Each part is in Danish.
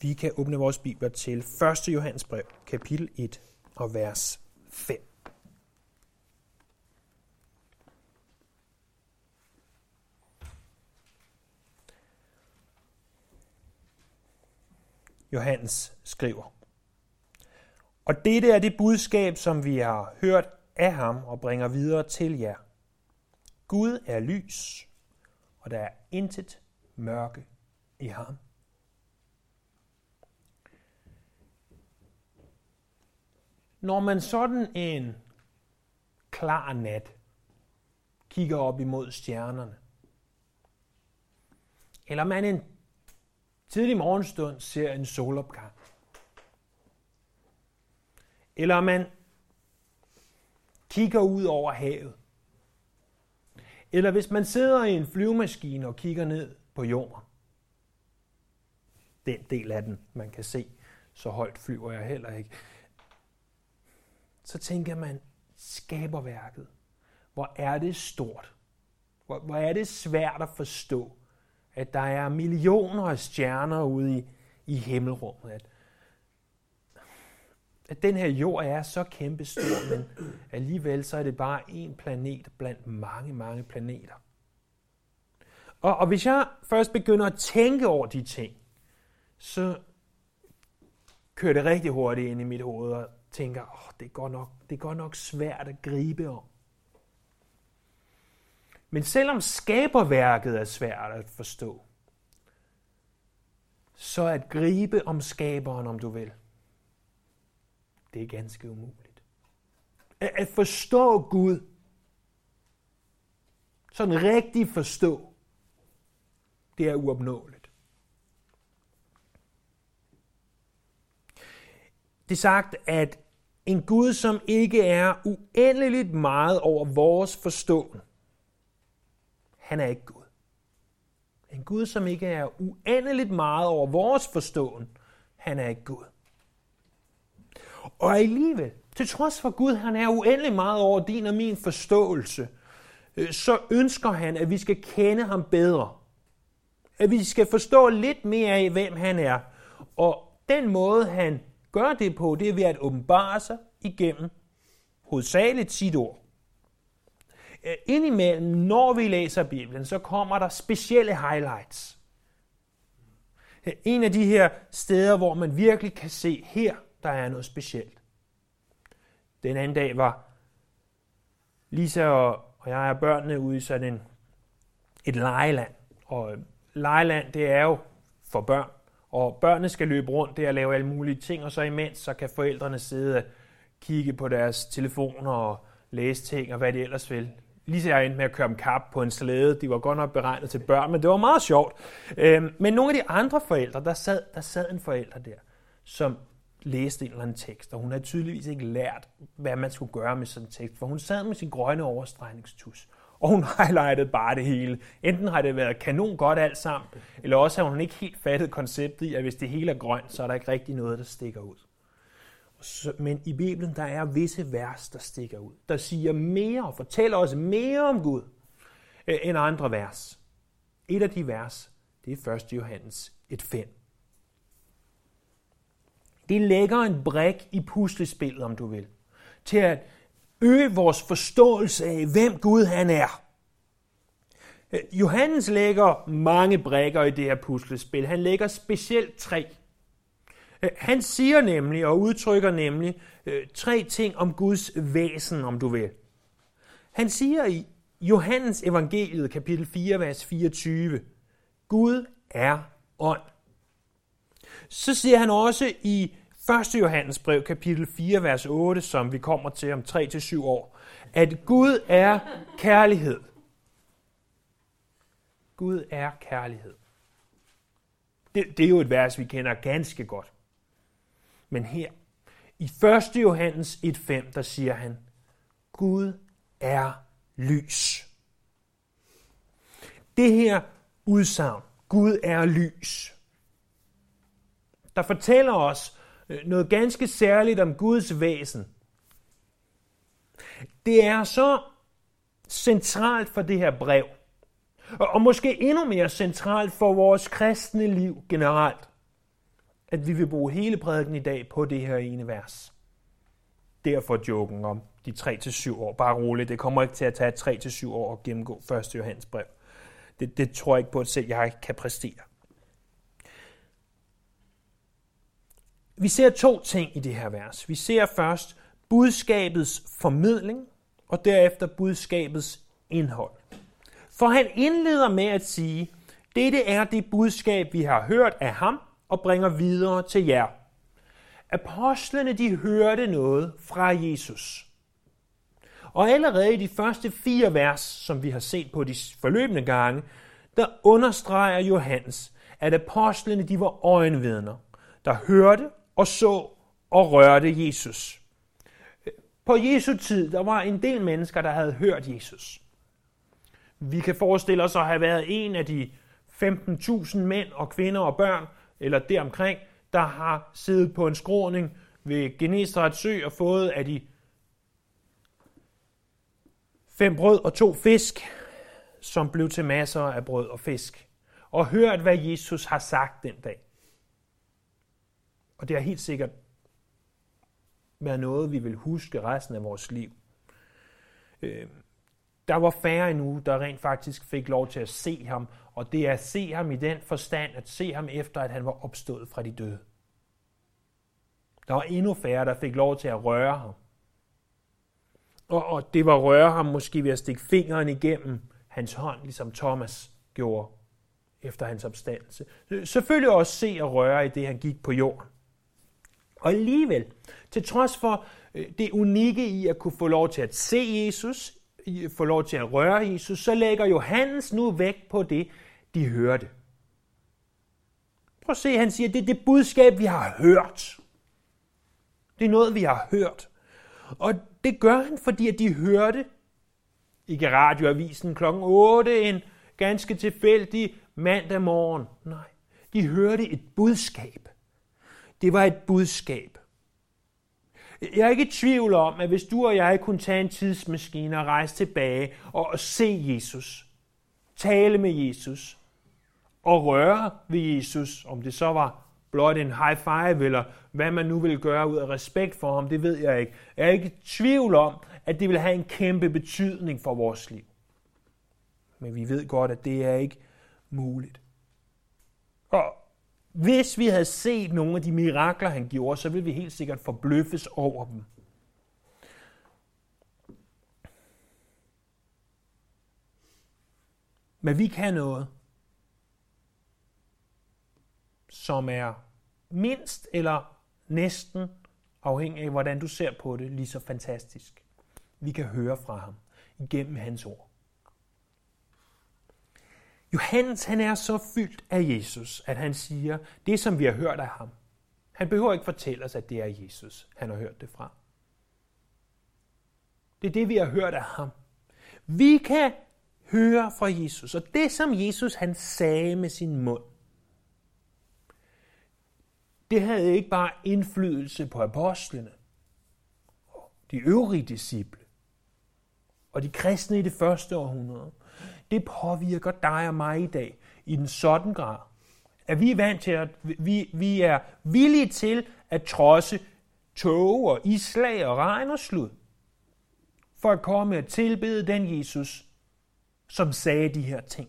Vi kan åbne vores bibler til 1. Johannes brev, kapitel 1 og vers 5. Johannes skriver. Og dette er det budskab, som vi har hørt af ham og bringer videre til jer. Gud er lys, og der er intet mørke i ham. Når man sådan en klar nat kigger op imod stjernerne, eller man en tidlig morgenstund ser en solopgang, eller man kigger ud over havet, eller hvis man sidder i en flyvemaskine og kigger ned på jorden, den del af den, man kan se, så højt flyver jeg heller ikke, så tænker man, skaberværket, hvor er det stort, hvor, hvor er det svært at forstå, at der er millioner af stjerner ude i, i himmelrummet, at, at den her jord er så kæmpestor, men alligevel så er det bare en planet blandt mange, mange planeter. Og, og hvis jeg først begynder at tænke over de ting, så kører det rigtig hurtigt ind i mit hoved og tænker, oh, det, går nok, det går nok svært at gribe om. Men selvom skaberværket er svært at forstå, så at gribe om skaberen, om du vil, det er ganske umuligt. At forstå Gud, sådan rigtig forstå, det er uopnåeligt. Det er sagt, at en Gud, som ikke er uendeligt meget over vores forståen, han er ikke Gud. En Gud, som ikke er uendeligt meget over vores forståen, han er ikke Gud. Og alligevel, til trods for Gud, han er uendelig meget over din og min forståelse, øh, så ønsker han, at vi skal kende ham bedre. At vi skal forstå lidt mere af, hvem han er. Og den måde, han gør det på, det er ved at åbenbare sig igennem hovedsageligt sit ord. Øh, indimellem, når vi læser Bibelen, så kommer der specielle highlights. Øh, en af de her steder, hvor man virkelig kan se, her der er noget specielt. Den anden dag var Lisa og, og jeg og børnene ude i sådan en, et lejeland. Og øh, lejeland, det er jo for børn. Og børnene skal løbe rundt der og lave alle mulige ting, og så imens så kan forældrene sidde og kigge på deres telefoner og læse ting og hvad de ellers vil. Lige jeg endte med at køre dem kap på en slæde. De var godt nok beregnet til børn, men det var meget sjovt. Øhm, men nogle af de andre forældre, der sad, der sad en forælder der, som læste en eller anden tekst, og hun havde tydeligvis ikke lært, hvad man skulle gøre med sådan en tekst, for hun sad med sin grønne overstregningstus, og hun highlightede bare det hele. Enten har det været kanon godt alt sammen, eller også har hun ikke helt fattet konceptet i, at hvis det hele er grønt, så er der ikke rigtig noget, der stikker ud. Men i Bibelen, der er visse vers, der stikker ud, der siger mere og fortæller os mere om Gud øh, end andre vers. Et af de vers, det er 1. Johannes 1.5. Det lægger en brik i puslespillet, om du vil, til at øge vores forståelse af, hvem Gud han er. Øh, Johannes lægger mange brækker i det her puslespil. Han lægger specielt tre. Øh, han siger nemlig og udtrykker nemlig øh, tre ting om Guds væsen, om du vil. Han siger i Johannes evangeliet kapitel 4, vers 24, Gud er ånd. Så siger han også i 1. Johannes brev, kapitel 4, vers 8, som vi kommer til om 3-7 år, at Gud er kærlighed. Gud er kærlighed. Det, det er jo et vers, vi kender ganske godt. Men her, i 1. Johannes 1.5, der siger han, Gud er lys. Det her udsagn, Gud er lys, der fortæller os Øh, noget ganske særligt om Guds væsen. Det er så centralt for det her brev, og måske endnu mere centralt for vores kristne liv generelt at vi vil bruge hele prædiken i dag på det her ene vers. Derfor joken om de 3-7 år. Bare roligt, det kommer ikke til at tage 3-7 år at gennemgå 1. Johannes brev. Det, det tror jeg ikke på, at selv jeg kan præstere. Vi ser to ting i det her vers. Vi ser først budskabets formidling, og derefter budskabets indhold. For han indleder med at sige, dette er det budskab, vi har hørt af ham og bringer videre til jer. Apostlene de hørte noget fra Jesus. Og allerede i de første fire vers, som vi har set på de forløbende gange, der understreger Johannes, at apostlene de var øjenvidner, der hørte og så og rørte Jesus. På Jesu tid, der var en del mennesker, der havde hørt Jesus. Vi kan forestille os at have været en af de 15.000 mænd og kvinder og børn, eller deromkring, der har siddet på en skråning ved Genesrets sø og fået af de fem brød og to fisk, som blev til masser af brød og fisk, og hørt, hvad Jesus har sagt den dag. Og det har helt sikkert været noget, vi vil huske resten af vores liv. Øh, der var færre endnu, der rent faktisk fik lov til at se ham, og det er at se ham i den forstand, at se ham efter, at han var opstået fra de døde. Der var endnu færre, der fik lov til at røre ham. Og, og det var at røre ham måske ved at stikke fingeren igennem hans hånd, ligesom Thomas gjorde efter hans opstandelse. Selvfølgelig også se og røre i det, han gik på jorden. Og alligevel, til trods for øh, det unikke i at kunne få lov til at se Jesus, få lov til at røre Jesus, så lægger Johannes nu vægt på det, de hørte. Prøv at se, han siger, det er det budskab, vi har hørt. Det er noget, vi har hørt. Og det gør han, fordi at de hørte, ikke radioavisen kl. 8, en ganske tilfældig mandag morgen. Nej, de hørte et budskab. Det var et budskab. Jeg er ikke i tvivl om, at hvis du og jeg kunne tage en tidsmaskine og rejse tilbage og se Jesus, tale med Jesus og røre ved Jesus, om det så var blot en high five, eller hvad man nu vil gøre ud af respekt for ham, det ved jeg ikke. Jeg er ikke i tvivl om, at det vil have en kæmpe betydning for vores liv. Men vi ved godt, at det er ikke muligt. Og hvis vi havde set nogle af de mirakler, han gjorde, så ville vi helt sikkert forbløffes over dem. Men vi kan noget, som er mindst eller næsten, afhængig af hvordan du ser på det, lige så fantastisk. Vi kan høre fra ham igennem hans ord. Johannes han er så fyldt af Jesus, at han siger det, som vi har hørt af ham. Han behøver ikke fortælle os, at det er Jesus, han har hørt det fra. Det er det, vi har hørt af ham. Vi kan høre fra Jesus, og det, som Jesus han sagde med sin mund, det havde ikke bare indflydelse på apostlene, de øvrige disciple og de kristne i det første århundrede det påvirker dig og mig i dag i den sådan grad, at vi er vant til, at vi, vi er villige til at trodse tog og islag og regn og slud, for at komme og tilbede den Jesus, som sagde de her ting.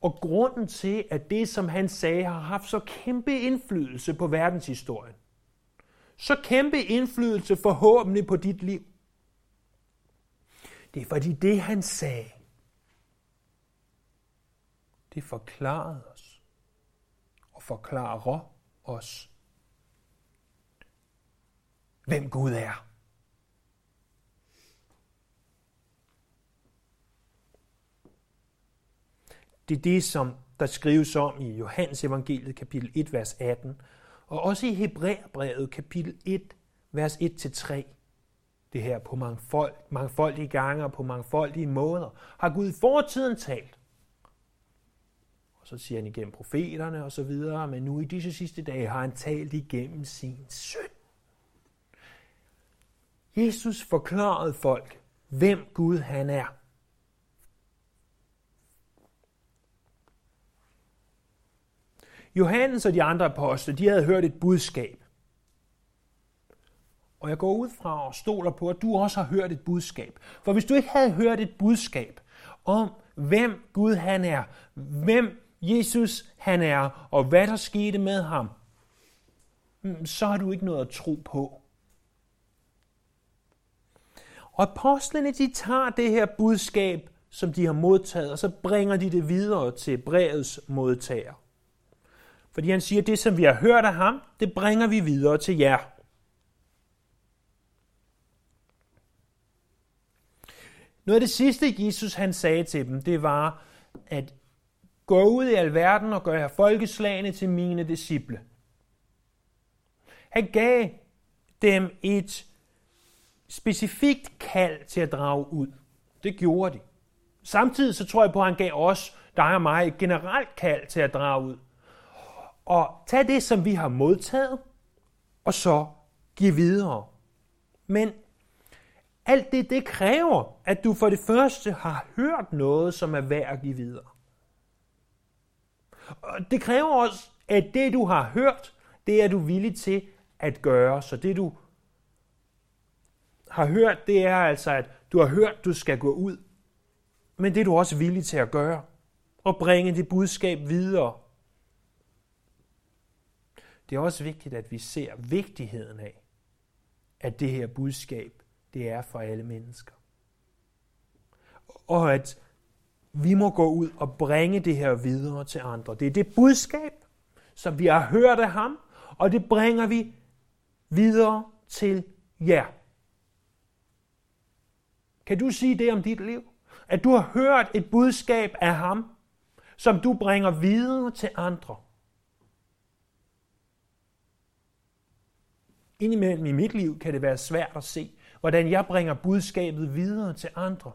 Og grunden til, at det, som han sagde, har haft så kæmpe indflydelse på verdenshistorien, så kæmpe indflydelse forhåbentlig på dit liv, det er fordi det, han sagde, det forklarede os og forklarer os, hvem Gud er. Det er det, som der skrives om i Johannes evangeliet kapitel 1, vers 18, og også i Hebræerbrevet kapitel 1, vers 1-3 det her på mangfold, mangfoldige gange og på mangfoldige måder, har Gud i fortiden talt. Og så siger han igennem profeterne og så videre, men nu i disse sidste dage har han talt igennem sin søn. Jesus forklarede folk, hvem Gud han er. Johannes og de andre apostle, de havde hørt et budskab. Og jeg går ud fra og stoler på, at du også har hørt et budskab. For hvis du ikke havde hørt et budskab om, hvem Gud han er, hvem Jesus han er, og hvad der skete med ham, mm, så har du ikke noget at tro på. Og apostlene, de tager det her budskab, som de har modtaget, og så bringer de det videre til brevets modtager. Fordi han siger, at det, som vi har hørt af ham, det bringer vi videre til jer. Noget af det sidste, Jesus han sagde til dem, det var, at gå ud i alverden og gør folkeslagene til mine disciple. Han gav dem et specifikt kald til at drage ud. Det gjorde de. Samtidig så tror jeg på, at han gav os, dig og mig, et generelt kald til at drage ud. Og tag det, som vi har modtaget, og så give videre. Men alt det, det kræver, at du for det første har hørt noget, som er værd at give videre. Og det kræver også, at det, du har hørt, det er du villig til at gøre. Så det, du har hørt, det er altså, at du har hørt, du skal gå ud. Men det er du også villig til at gøre. Og bringe det budskab videre. Det er også vigtigt, at vi ser vigtigheden af, at det her budskab, det er for alle mennesker. Og at vi må gå ud og bringe det her videre til andre. Det er det budskab, som vi har hørt af ham, og det bringer vi videre til jer. Kan du sige det om dit liv? At du har hørt et budskab af ham, som du bringer videre til andre. Indimellem i mit liv kan det være svært at se, hvordan jeg bringer budskabet videre til andre.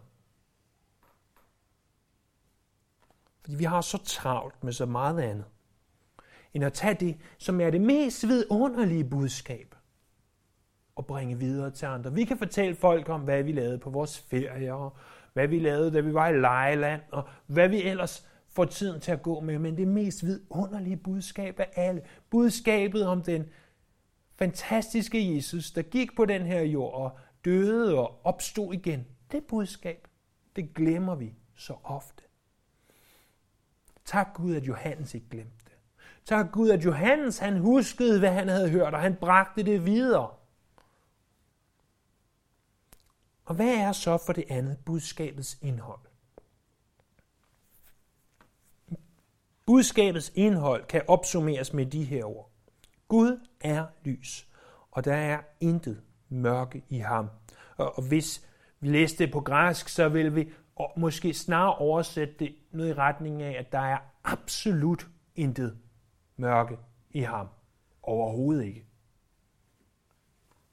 Fordi vi har så travlt med så meget andet, end at tage det, som er det mest vidunderlige budskab, og bringe videre til andre. Vi kan fortælle folk om, hvad vi lavede på vores ferier, og hvad vi lavede, da vi var i Lejland, og hvad vi ellers får tiden til at gå med. Men det mest vidunderlige budskab af alle, budskabet om den fantastiske Jesus, der gik på den her jord og døde og opstod igen, det budskab, det glemmer vi så ofte. Tak Gud, at Johannes ikke glemte det. Tak Gud, at Johannes han huskede, hvad han havde hørt, og han bragte det videre. Og hvad er så for det andet budskabets indhold? Budskabets indhold kan opsummeres med de her ord. Gud er lys, og der er intet mørke i ham. Og hvis vi læste det på græsk, så vil vi måske snarere oversætte det noget i retning af, at der er absolut intet mørke i ham. Overhovedet ikke.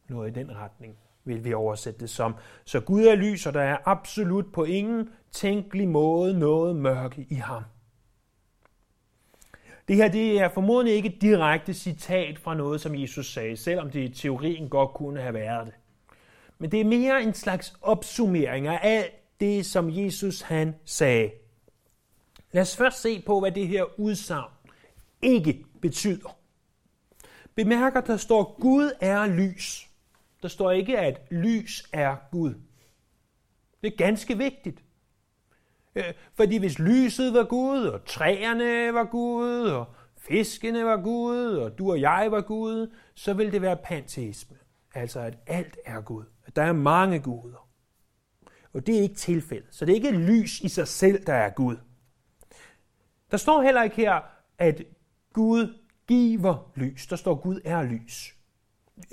Noget i den retning vil vi oversætte det som. Så Gud er lys, og der er absolut på ingen tænkelig måde noget mørke i ham. Det her det er formodentlig ikke et direkte citat fra noget, som Jesus sagde, selvom det i teorien godt kunne have været det. Men det er mere en slags opsummering af alt det, som Jesus han sagde. Lad os først se på, hvad det her udsagn ikke betyder. Bemærker, der står, Gud er lys. Der står ikke, at lys er Gud. Det er ganske vigtigt. Øh, fordi hvis lyset var Gud, og træerne var Gud, og fiskene var Gud, og du og jeg var Gud, så vil det være panteisme. Altså at alt er Gud. At der er mange guder. Og det er ikke tilfældet. Så det er ikke lys i sig selv, der er Gud. Der står heller ikke her, at Gud giver lys. Der står, at Gud er lys.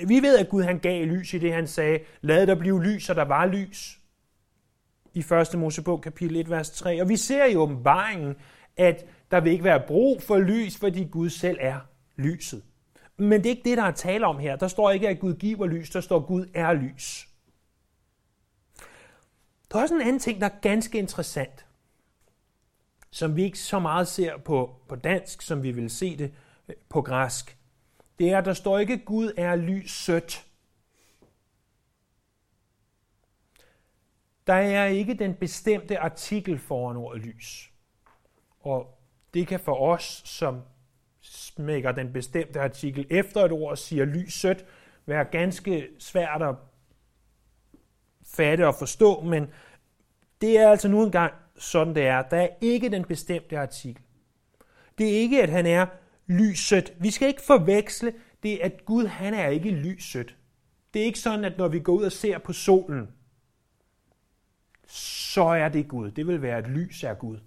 Vi ved, at Gud han gav lys i det, han sagde, lad der blive lys, og der var lys. I 1. Mosebog kapitel 1, vers 3. Og vi ser i åbenbaringen, at der vil ikke være brug for lys, fordi Gud selv er lyset. Men det er ikke det, der er tale om her. Der står ikke, at Gud giver lys, der står, at Gud er lys. Der er også en anden ting, der er ganske interessant, som vi ikke så meget ser på, på dansk, som vi vil se det på græsk. Det er, at der står ikke, at Gud er lys sødt. Der er ikke den bestemte artikel foran ordet lys. Og det kan for os, som smækker den bestemte artikel efter et ord og siger lyset, være ganske svært at fatte og forstå, men det er altså nu engang sådan, det er. Der er ikke den bestemte artikel. Det er ikke, at han er lyset. Vi skal ikke forveksle det, at Gud han er ikke lyset. Det er ikke sådan, at når vi går ud og ser på solen, så er det Gud. Det vil være, at lys er Gud.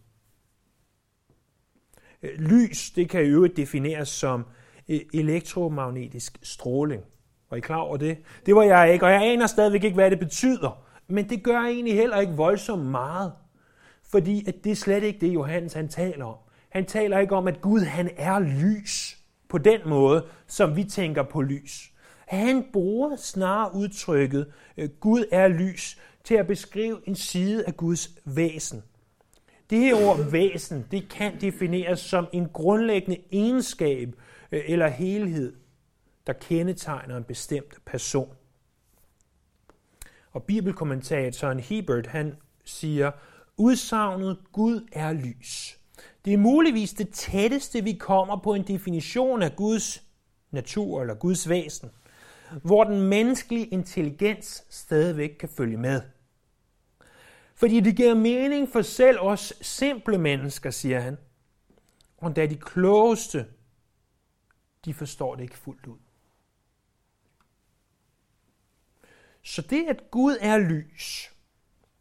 Øh, lys, det kan i øvrigt defineres som øh, elektromagnetisk stråling. Var I klar over det? Det var jeg ikke, og jeg aner stadigvæk ikke, hvad det betyder. Men det gør egentlig heller ikke voldsomt meget. Fordi at det er slet ikke det, Johannes han taler om. Han taler ikke om, at Gud han er lys på den måde, som vi tænker på lys. Han bruger snarere udtrykket, øh, Gud er lys, til at beskrive en side af Guds væsen. Det her ord væsen, det kan defineres som en grundlæggende egenskab øh, eller helhed, der kendetegner en bestemt person. Og bibelkommentatoren Hebert, han siger, udsagnet Gud er lys. Det er muligvis det tætteste, vi kommer på en definition af Guds natur eller Guds væsen, hvor den menneskelige intelligens stadigvæk kan følge med. Fordi det giver mening for selv os simple mennesker, siger han. Og da de klogeste, de forstår det ikke fuldt ud. Så det, at Gud er lys,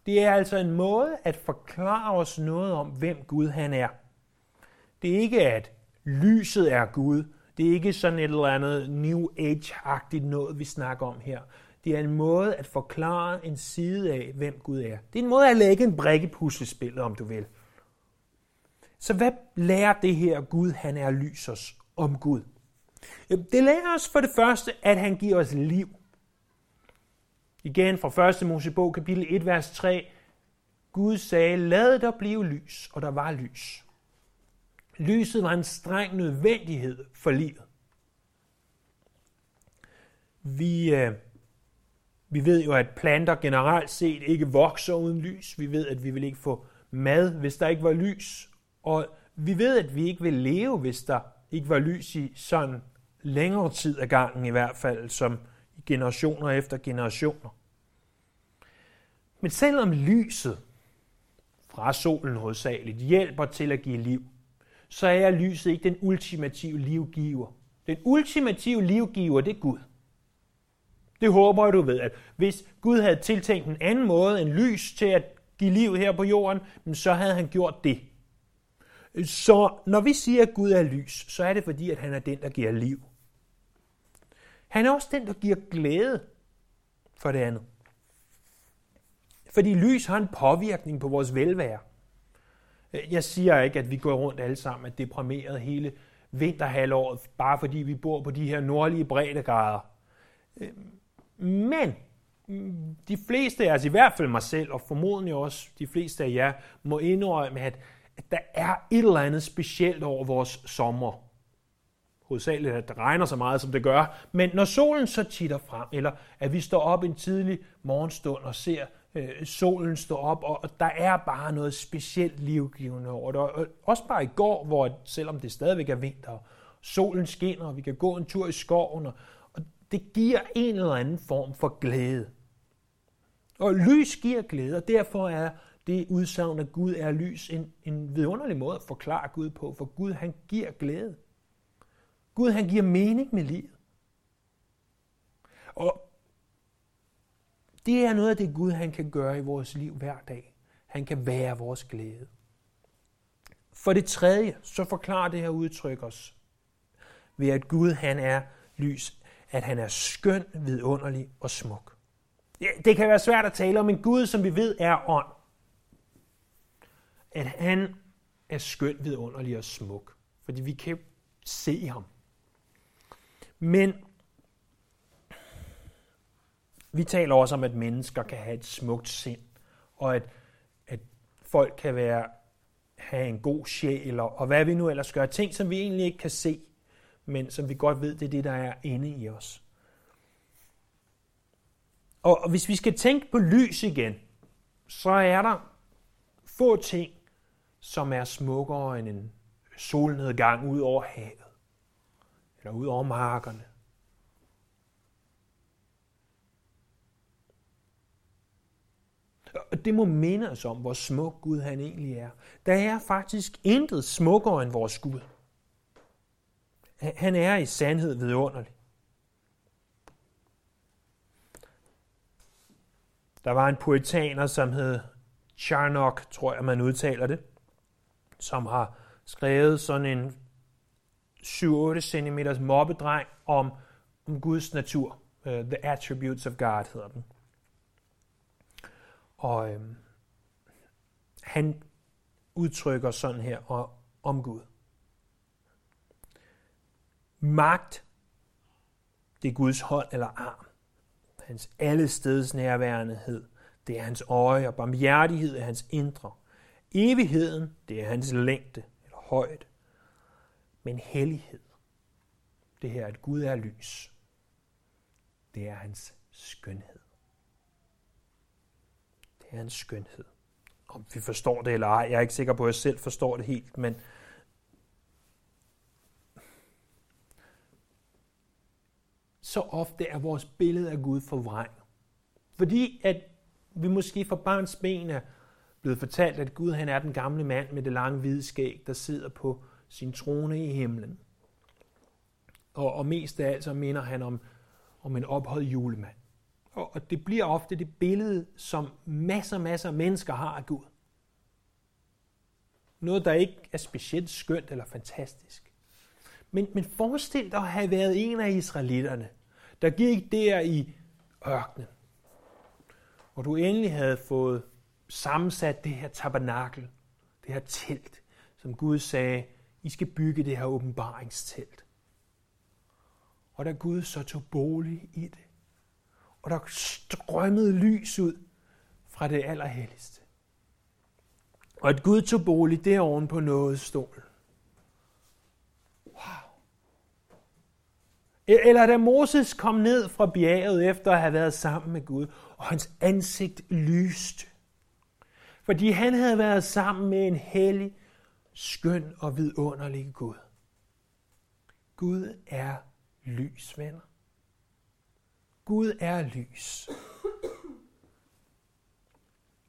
det er altså en måde at forklare os noget om, hvem Gud han er. Det er ikke, at lyset er Gud. Det er ikke sådan et eller andet New Age-agtigt noget, vi snakker om her. Det er en måde at forklare en side af, hvem Gud er. Det er en måde at lægge en brik i puslespillet, om du vil. Så hvad lærer det her Gud, han er lys os om Gud? Det lærer os for det første, at han giver os liv. Igen fra 1. Mosebog, kapitel 1, vers 3. Gud sagde, lad der blive lys, og der var lys. Lyset var en streng nødvendighed for livet. Vi, øh, vi ved jo, at planter generelt set ikke vokser uden lys. Vi ved, at vi vil ikke få mad, hvis der ikke var lys. Og vi ved, at vi ikke vil leve, hvis der ikke var lys i sådan længere tid af gangen i hvert fald, som generationer efter generationer. Men selvom lyset fra solen hovedsageligt hjælper til at give liv, så er lyset ikke den ultimative livgiver. Den ultimative livgiver, det er Gud. Det håber jeg, du ved, at hvis Gud havde tiltænkt en anden måde end lys til at give liv her på jorden, så havde han gjort det. Så når vi siger, at Gud er lys, så er det fordi, at han er den, der giver liv. Han er også den, der giver glæde for det andet. Fordi lys har en påvirkning på vores velvære. Jeg siger ikke, at vi går rundt alle sammen er deprimeret hele vinterhalvåret, bare fordi vi bor på de her nordlige breddegrader. Øhm, men mm, de fleste af os, i hvert fald mig selv, og formodentlig også de fleste af jer, må indrømme, at, at der er et eller andet specielt over vores sommer. Hovedsageligt, at det regner så meget, som det gør. Men når solen så titter frem, eller at vi står op en tidlig morgenstund og ser øh, solen stå op, og, og der er bare noget specielt livgivende over det. Og også bare i går, hvor selvom det stadigvæk er vinter, solen skinner, og vi kan gå en tur i skoven, og, og det giver en eller anden form for glæde. Og lys giver glæde, og derfor er det udsagn, at Gud er lys, en, en vidunderlig måde at forklare Gud på, for Gud han giver glæde. Gud han giver mening med livet. Og det er noget af det Gud, han kan gøre i vores liv hver dag. Han kan være vores glæde. For det tredje, så forklarer det her udtryk os ved, at Gud han er lys, at han er skøn, vidunderlig og smuk. Ja, det kan være svært at tale om en Gud, som vi ved er ånd. At han er skøn, vidunderlig og smuk. Fordi vi kan se ham. Men vi taler også om, at mennesker kan have et smukt sind, og at, at folk kan være, have en god sjæl, og, og hvad vi nu ellers gør. Ting, som vi egentlig ikke kan se, men som vi godt ved, det er det, der er inde i os. Og, og hvis vi skal tænke på lys igen, så er der få ting, som er smukkere end en solnedgang ud over havet. eller ud over markerne. Og det må minde os om, hvor smuk Gud han egentlig er. Der er faktisk intet smukkere end vores Gud. Han er i sandhed vidunderlig. Der var en puritaner, som hed Charnock, tror jeg, man udtaler det, som har skrevet sådan en 7-8 cm mobbedreng om, om Guds natur. Uh, The Attributes of God hedder den. Og øhm, han udtrykker sådan her og, om Gud. Magt, det er Guds hånd eller arm. Hans allesteds nærværendehed, det er hans øje, og barmhjertighed er hans indre. Evigheden, det er hans længde eller højde. Men hellighed, det her, at Gud er lys, det er hans skønhed. Det er hans skønhed. Om vi forstår det eller ej, jeg er ikke sikker på, at jeg selv forstår det helt, men så ofte er vores billede af Gud forvrænget. Fordi at vi måske fra barns ben er blevet fortalt, at Gud han er den gamle mand med det lange hvide skæg, der sidder på sin trone i himlen. Og, og mest af alt så minder han om, om en ophold julemand. Og, og det bliver ofte det billede, som masser, masser af mennesker har af Gud. Noget, der ikke er specielt skønt eller fantastisk. Men, men forestil dig at have været en af israelitterne, der gik der i ørkenen, og du endelig havde fået sammensat det her tabernakel, det her telt, som Gud sagde, I skal bygge det her åbenbaringstelt. Og da Gud så tog bolig i det, og der strømmede lys ud fra det allerhelligste. Og at Gud tog bolig deroven på noget E- eller da Moses kom ned fra bjerget efter at have været sammen med Gud, og hans ansigt lyste. Fordi han havde været sammen med en hellig, skøn og vidunderlig Gud. Gud er lys, venner. Gud er lys.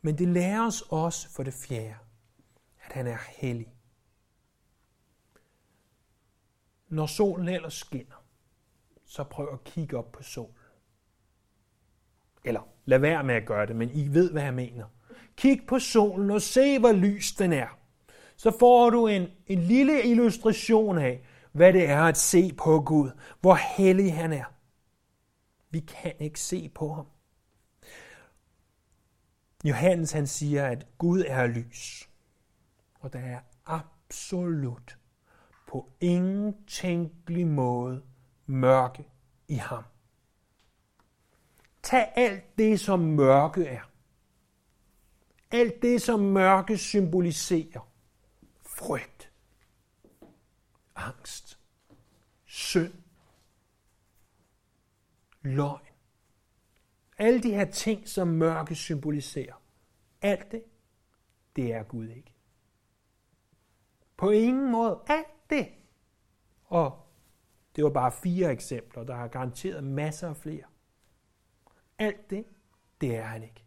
Men det lærer os også for det fjerde, at han er hellig. Når solen ellers skinner, så prøv at kigge op på solen. Eller lad være med at gøre det, men I ved, hvad jeg mener. Kig på solen og se, hvor lys den er. Så får du en, en lille illustration af, hvad det er at se på Gud, hvor hellig han er. Vi kan ikke se på ham. Johannes han siger, at Gud er lys. Og der er absolut på ingen tænkelig måde mørke i ham. Tag alt det, som mørke er. Alt det, som mørke symboliserer. Frygt. Angst. Synd løgn. Alle de her ting, som mørke symboliserer. Alt det, det er Gud ikke. På ingen måde. Alt det. Og det var bare fire eksempler. Der har garanteret masser af flere. Alt det, det er han ikke.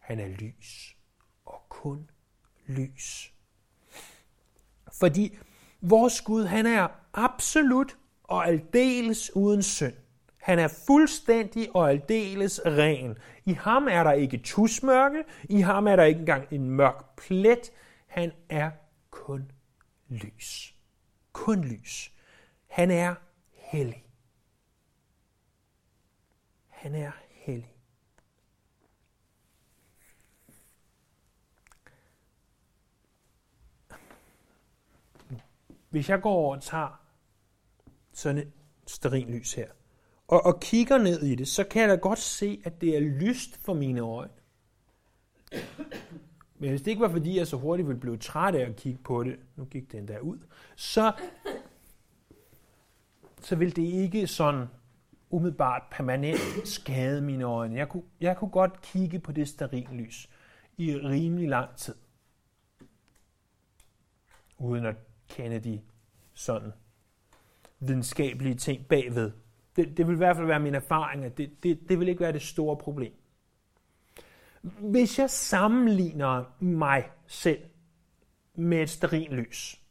Han er lys. Og kun lys. Fordi vores Gud, han er absolut og aldeles uden synd. Han er fuldstændig og aldeles ren. I ham er der ikke tusmørke, i ham er der ikke engang en mørk plet. Han er kun lys. Kun lys. Han er hellig. Han er hellig. Hvis jeg går over og tager sådan et sterinlys her, og, og kigger ned i det, så kan jeg da godt se, at det er lyst for mine øjne. Men hvis det ikke var, fordi jeg så hurtigt ville blive træt af at kigge på det, nu gik den der ud, så, så vil det ikke sådan umiddelbart permanent skade mine øjne. Jeg kunne, jeg kunne godt kigge på det sterinlys i rimelig lang tid, uden at kende de sådan videnskabelige ting bagved. Det, det vil i hvert fald være min erfaring, at det, det, det vil ikke være det store problem. Hvis jeg sammenligner mig selv med et sterinlys,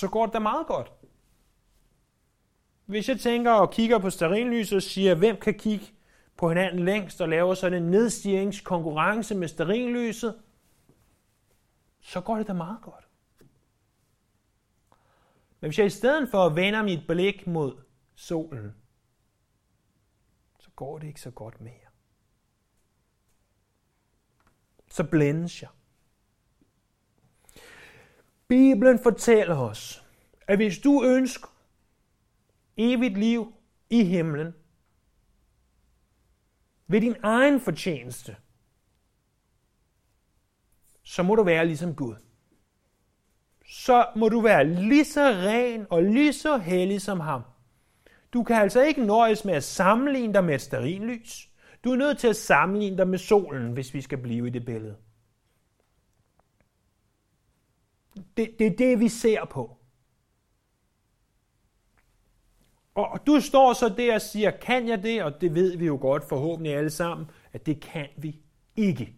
så går det da meget godt. Hvis jeg tænker og kigger på sterinlyset og siger, hvem kan kigge på hinanden længst og laver sådan en nedstigningskonkurrence med sterinlyset, så går det da meget godt. Men hvis jeg i stedet for vender mit blik mod solen, så går det ikke så godt mere. Så blændes jeg. Bibelen fortæller os, at hvis du ønsker evigt liv i himlen, ved din egen fortjeneste, så må du være ligesom Gud. Så må du være lige så ren og lige så hellig som ham. Du kan altså ikke nøjes med at sammenligne dig med et lys. Du er nødt til at sammenligne dig med solen, hvis vi skal blive i det billede. Det, det er det, vi ser på. Og du står så der og siger, kan jeg det? Og det ved vi jo godt forhåbentlig alle sammen, at det kan vi ikke.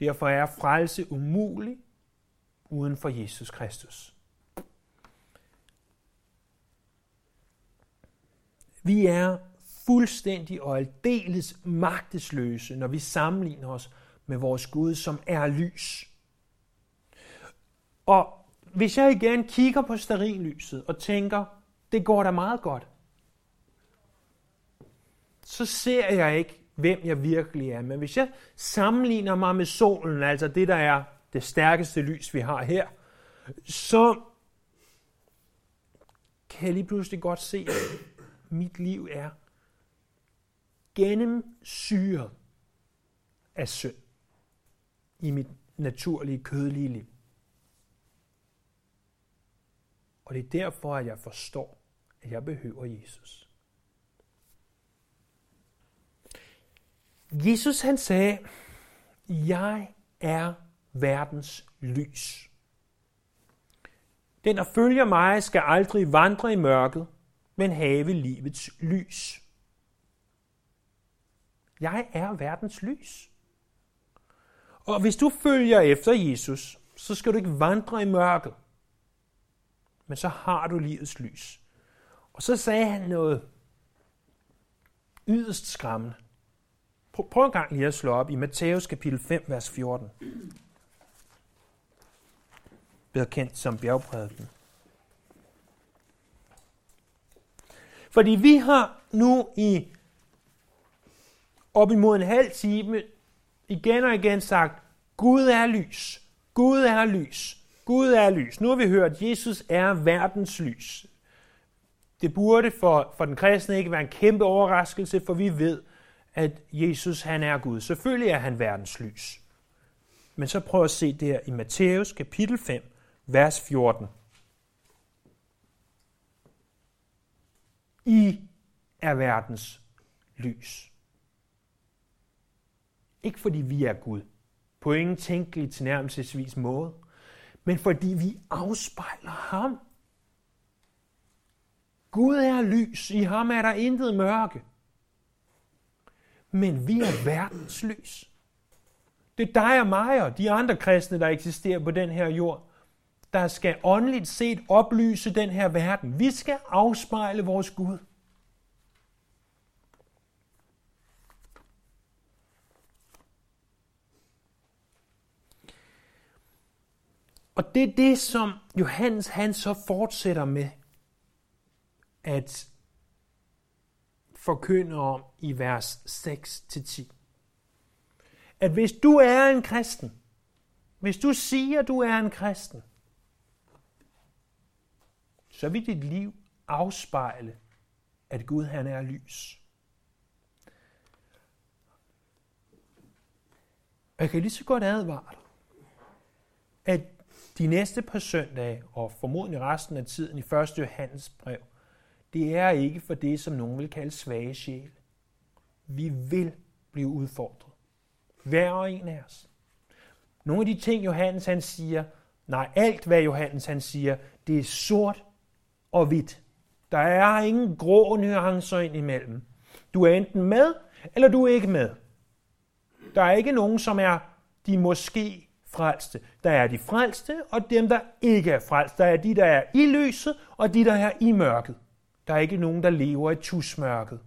Derfor er frelse umulig uden for Jesus Kristus. Vi er fuldstændig og aldeles magtesløse, når vi sammenligner os med vores Gud, som er lys. Og hvis jeg igen kigger på starinlyset og tænker, det går da meget godt, så ser jeg ikke, hvem jeg virkelig er. Men hvis jeg sammenligner mig med solen, altså det, der er det stærkeste lys, vi har her, så kan jeg lige pludselig godt se, at mit liv er gennemsyret af synd i mit naturlige, kødelige liv. Og det er derfor, at jeg forstår, at jeg behøver Jesus. Jesus han sagde, jeg er verdens lys. Den, der følger mig, skal aldrig vandre i mørket, men have livets lys. Jeg er verdens lys. Og hvis du følger efter Jesus, så skal du ikke vandre i mørket, men så har du livets lys. Og så sagde han noget yderst skræmmende. Prøv en gang lige at slå op i Matthæus kapitel 5, vers 14. Bedre kendt som bjergprædiken. Fordi vi har nu i op imod en halv time igen og igen sagt, Gud er lys, Gud er lys, Gud er lys. Nu har vi hørt, at Jesus er verdens lys. Det burde for, for den kristne ikke være en kæmpe overraskelse, for vi ved, at Jesus han er Gud. Selvfølgelig er han verdens lys. Men så prøv at se det her i Matthæus kapitel 5, vers 14. I er verdens lys. Ikke fordi vi er Gud, på ingen tænkelig tilnærmelsesvis måde, men fordi vi afspejler ham. Gud er lys, i ham er der intet mørke. Men vi er verdens lys. Det er dig og mig og de andre kristne, der eksisterer på den her jord, der skal åndeligt set oplyse den her verden. Vi skal afspejle vores Gud. Og det er det, som Johannes han så fortsætter med at forkynde om i vers 6-10. At hvis du er en kristen, hvis du siger, du er en kristen, så vil dit liv afspejle, at Gud han er lys. jeg kan lige så godt advare dig, at de næste par søndage, og formodentlig resten af tiden i 1. Johannes brev, det er ikke for det, som nogen vil kalde svage sjæle. Vi vil blive udfordret. Hver og en af os. Nogle af de ting, Johannes han siger, Nej, alt hvad Johannes han siger, det er sort og hvidt. Der er ingen grå nuancer ind imellem. Du er enten med, eller du er ikke med. Der er ikke nogen, som er de måske frelste. Der er de frelste, og dem, der ikke er frelste. Der er de, der er i lyset, og de, der er i mørket. Der er ikke nogen, der lever i tusmørket.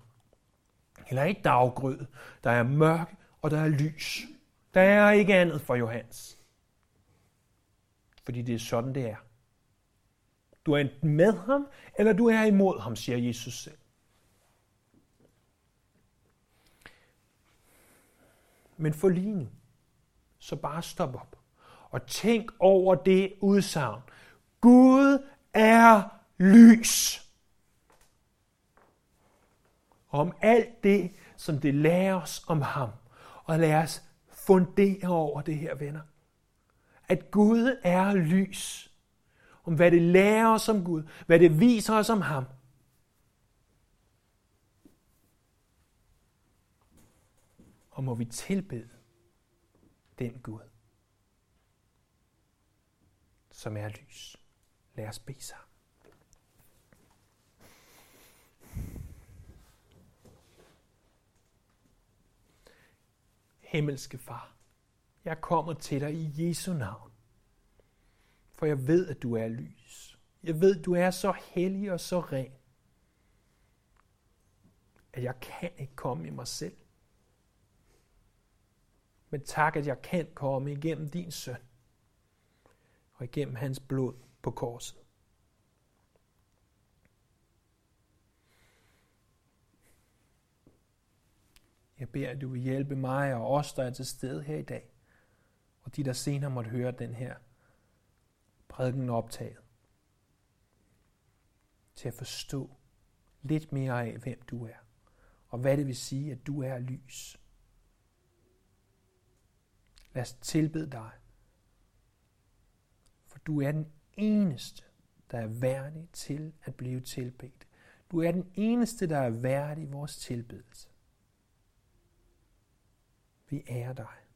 Eller i daggrød. Der er mørke, og der er lys. Der er ikke andet for Johannes. Fordi det er sådan, det er. Du er enten med ham, eller du er imod ham, siger Jesus selv. Men for lige nu, så bare stop op og tænk over det udsagn. Gud er lys. Om alt det, som det lærer os om ham. Og lad os fundere over det her, venner. At Gud er lys. Om hvad det lærer os om Gud. Hvad det viser os om ham. Og må vi tilbede den Gud, som er lys. Lad os bede sammen. Himmelske Far, jeg kommer til dig i Jesu navn. For jeg ved, at du er lys. Jeg ved, at du er så hellig og så ren, at jeg kan ikke komme i mig selv. Men tak, at jeg kan komme igennem din søn og igennem hans blod på korset. Jeg beder, at du vil hjælpe mig og os, der er til stede her i dag, og de, der senere måtte høre den her prædiken optaget, til at forstå lidt mere af, hvem du er, og hvad det vil sige, at du er lys. Lad os tilbede dig, du er den eneste, der er værdig til at blive tilbedt. Du er den eneste, der er værdig i vores tilbedelse. Vi ærer dig.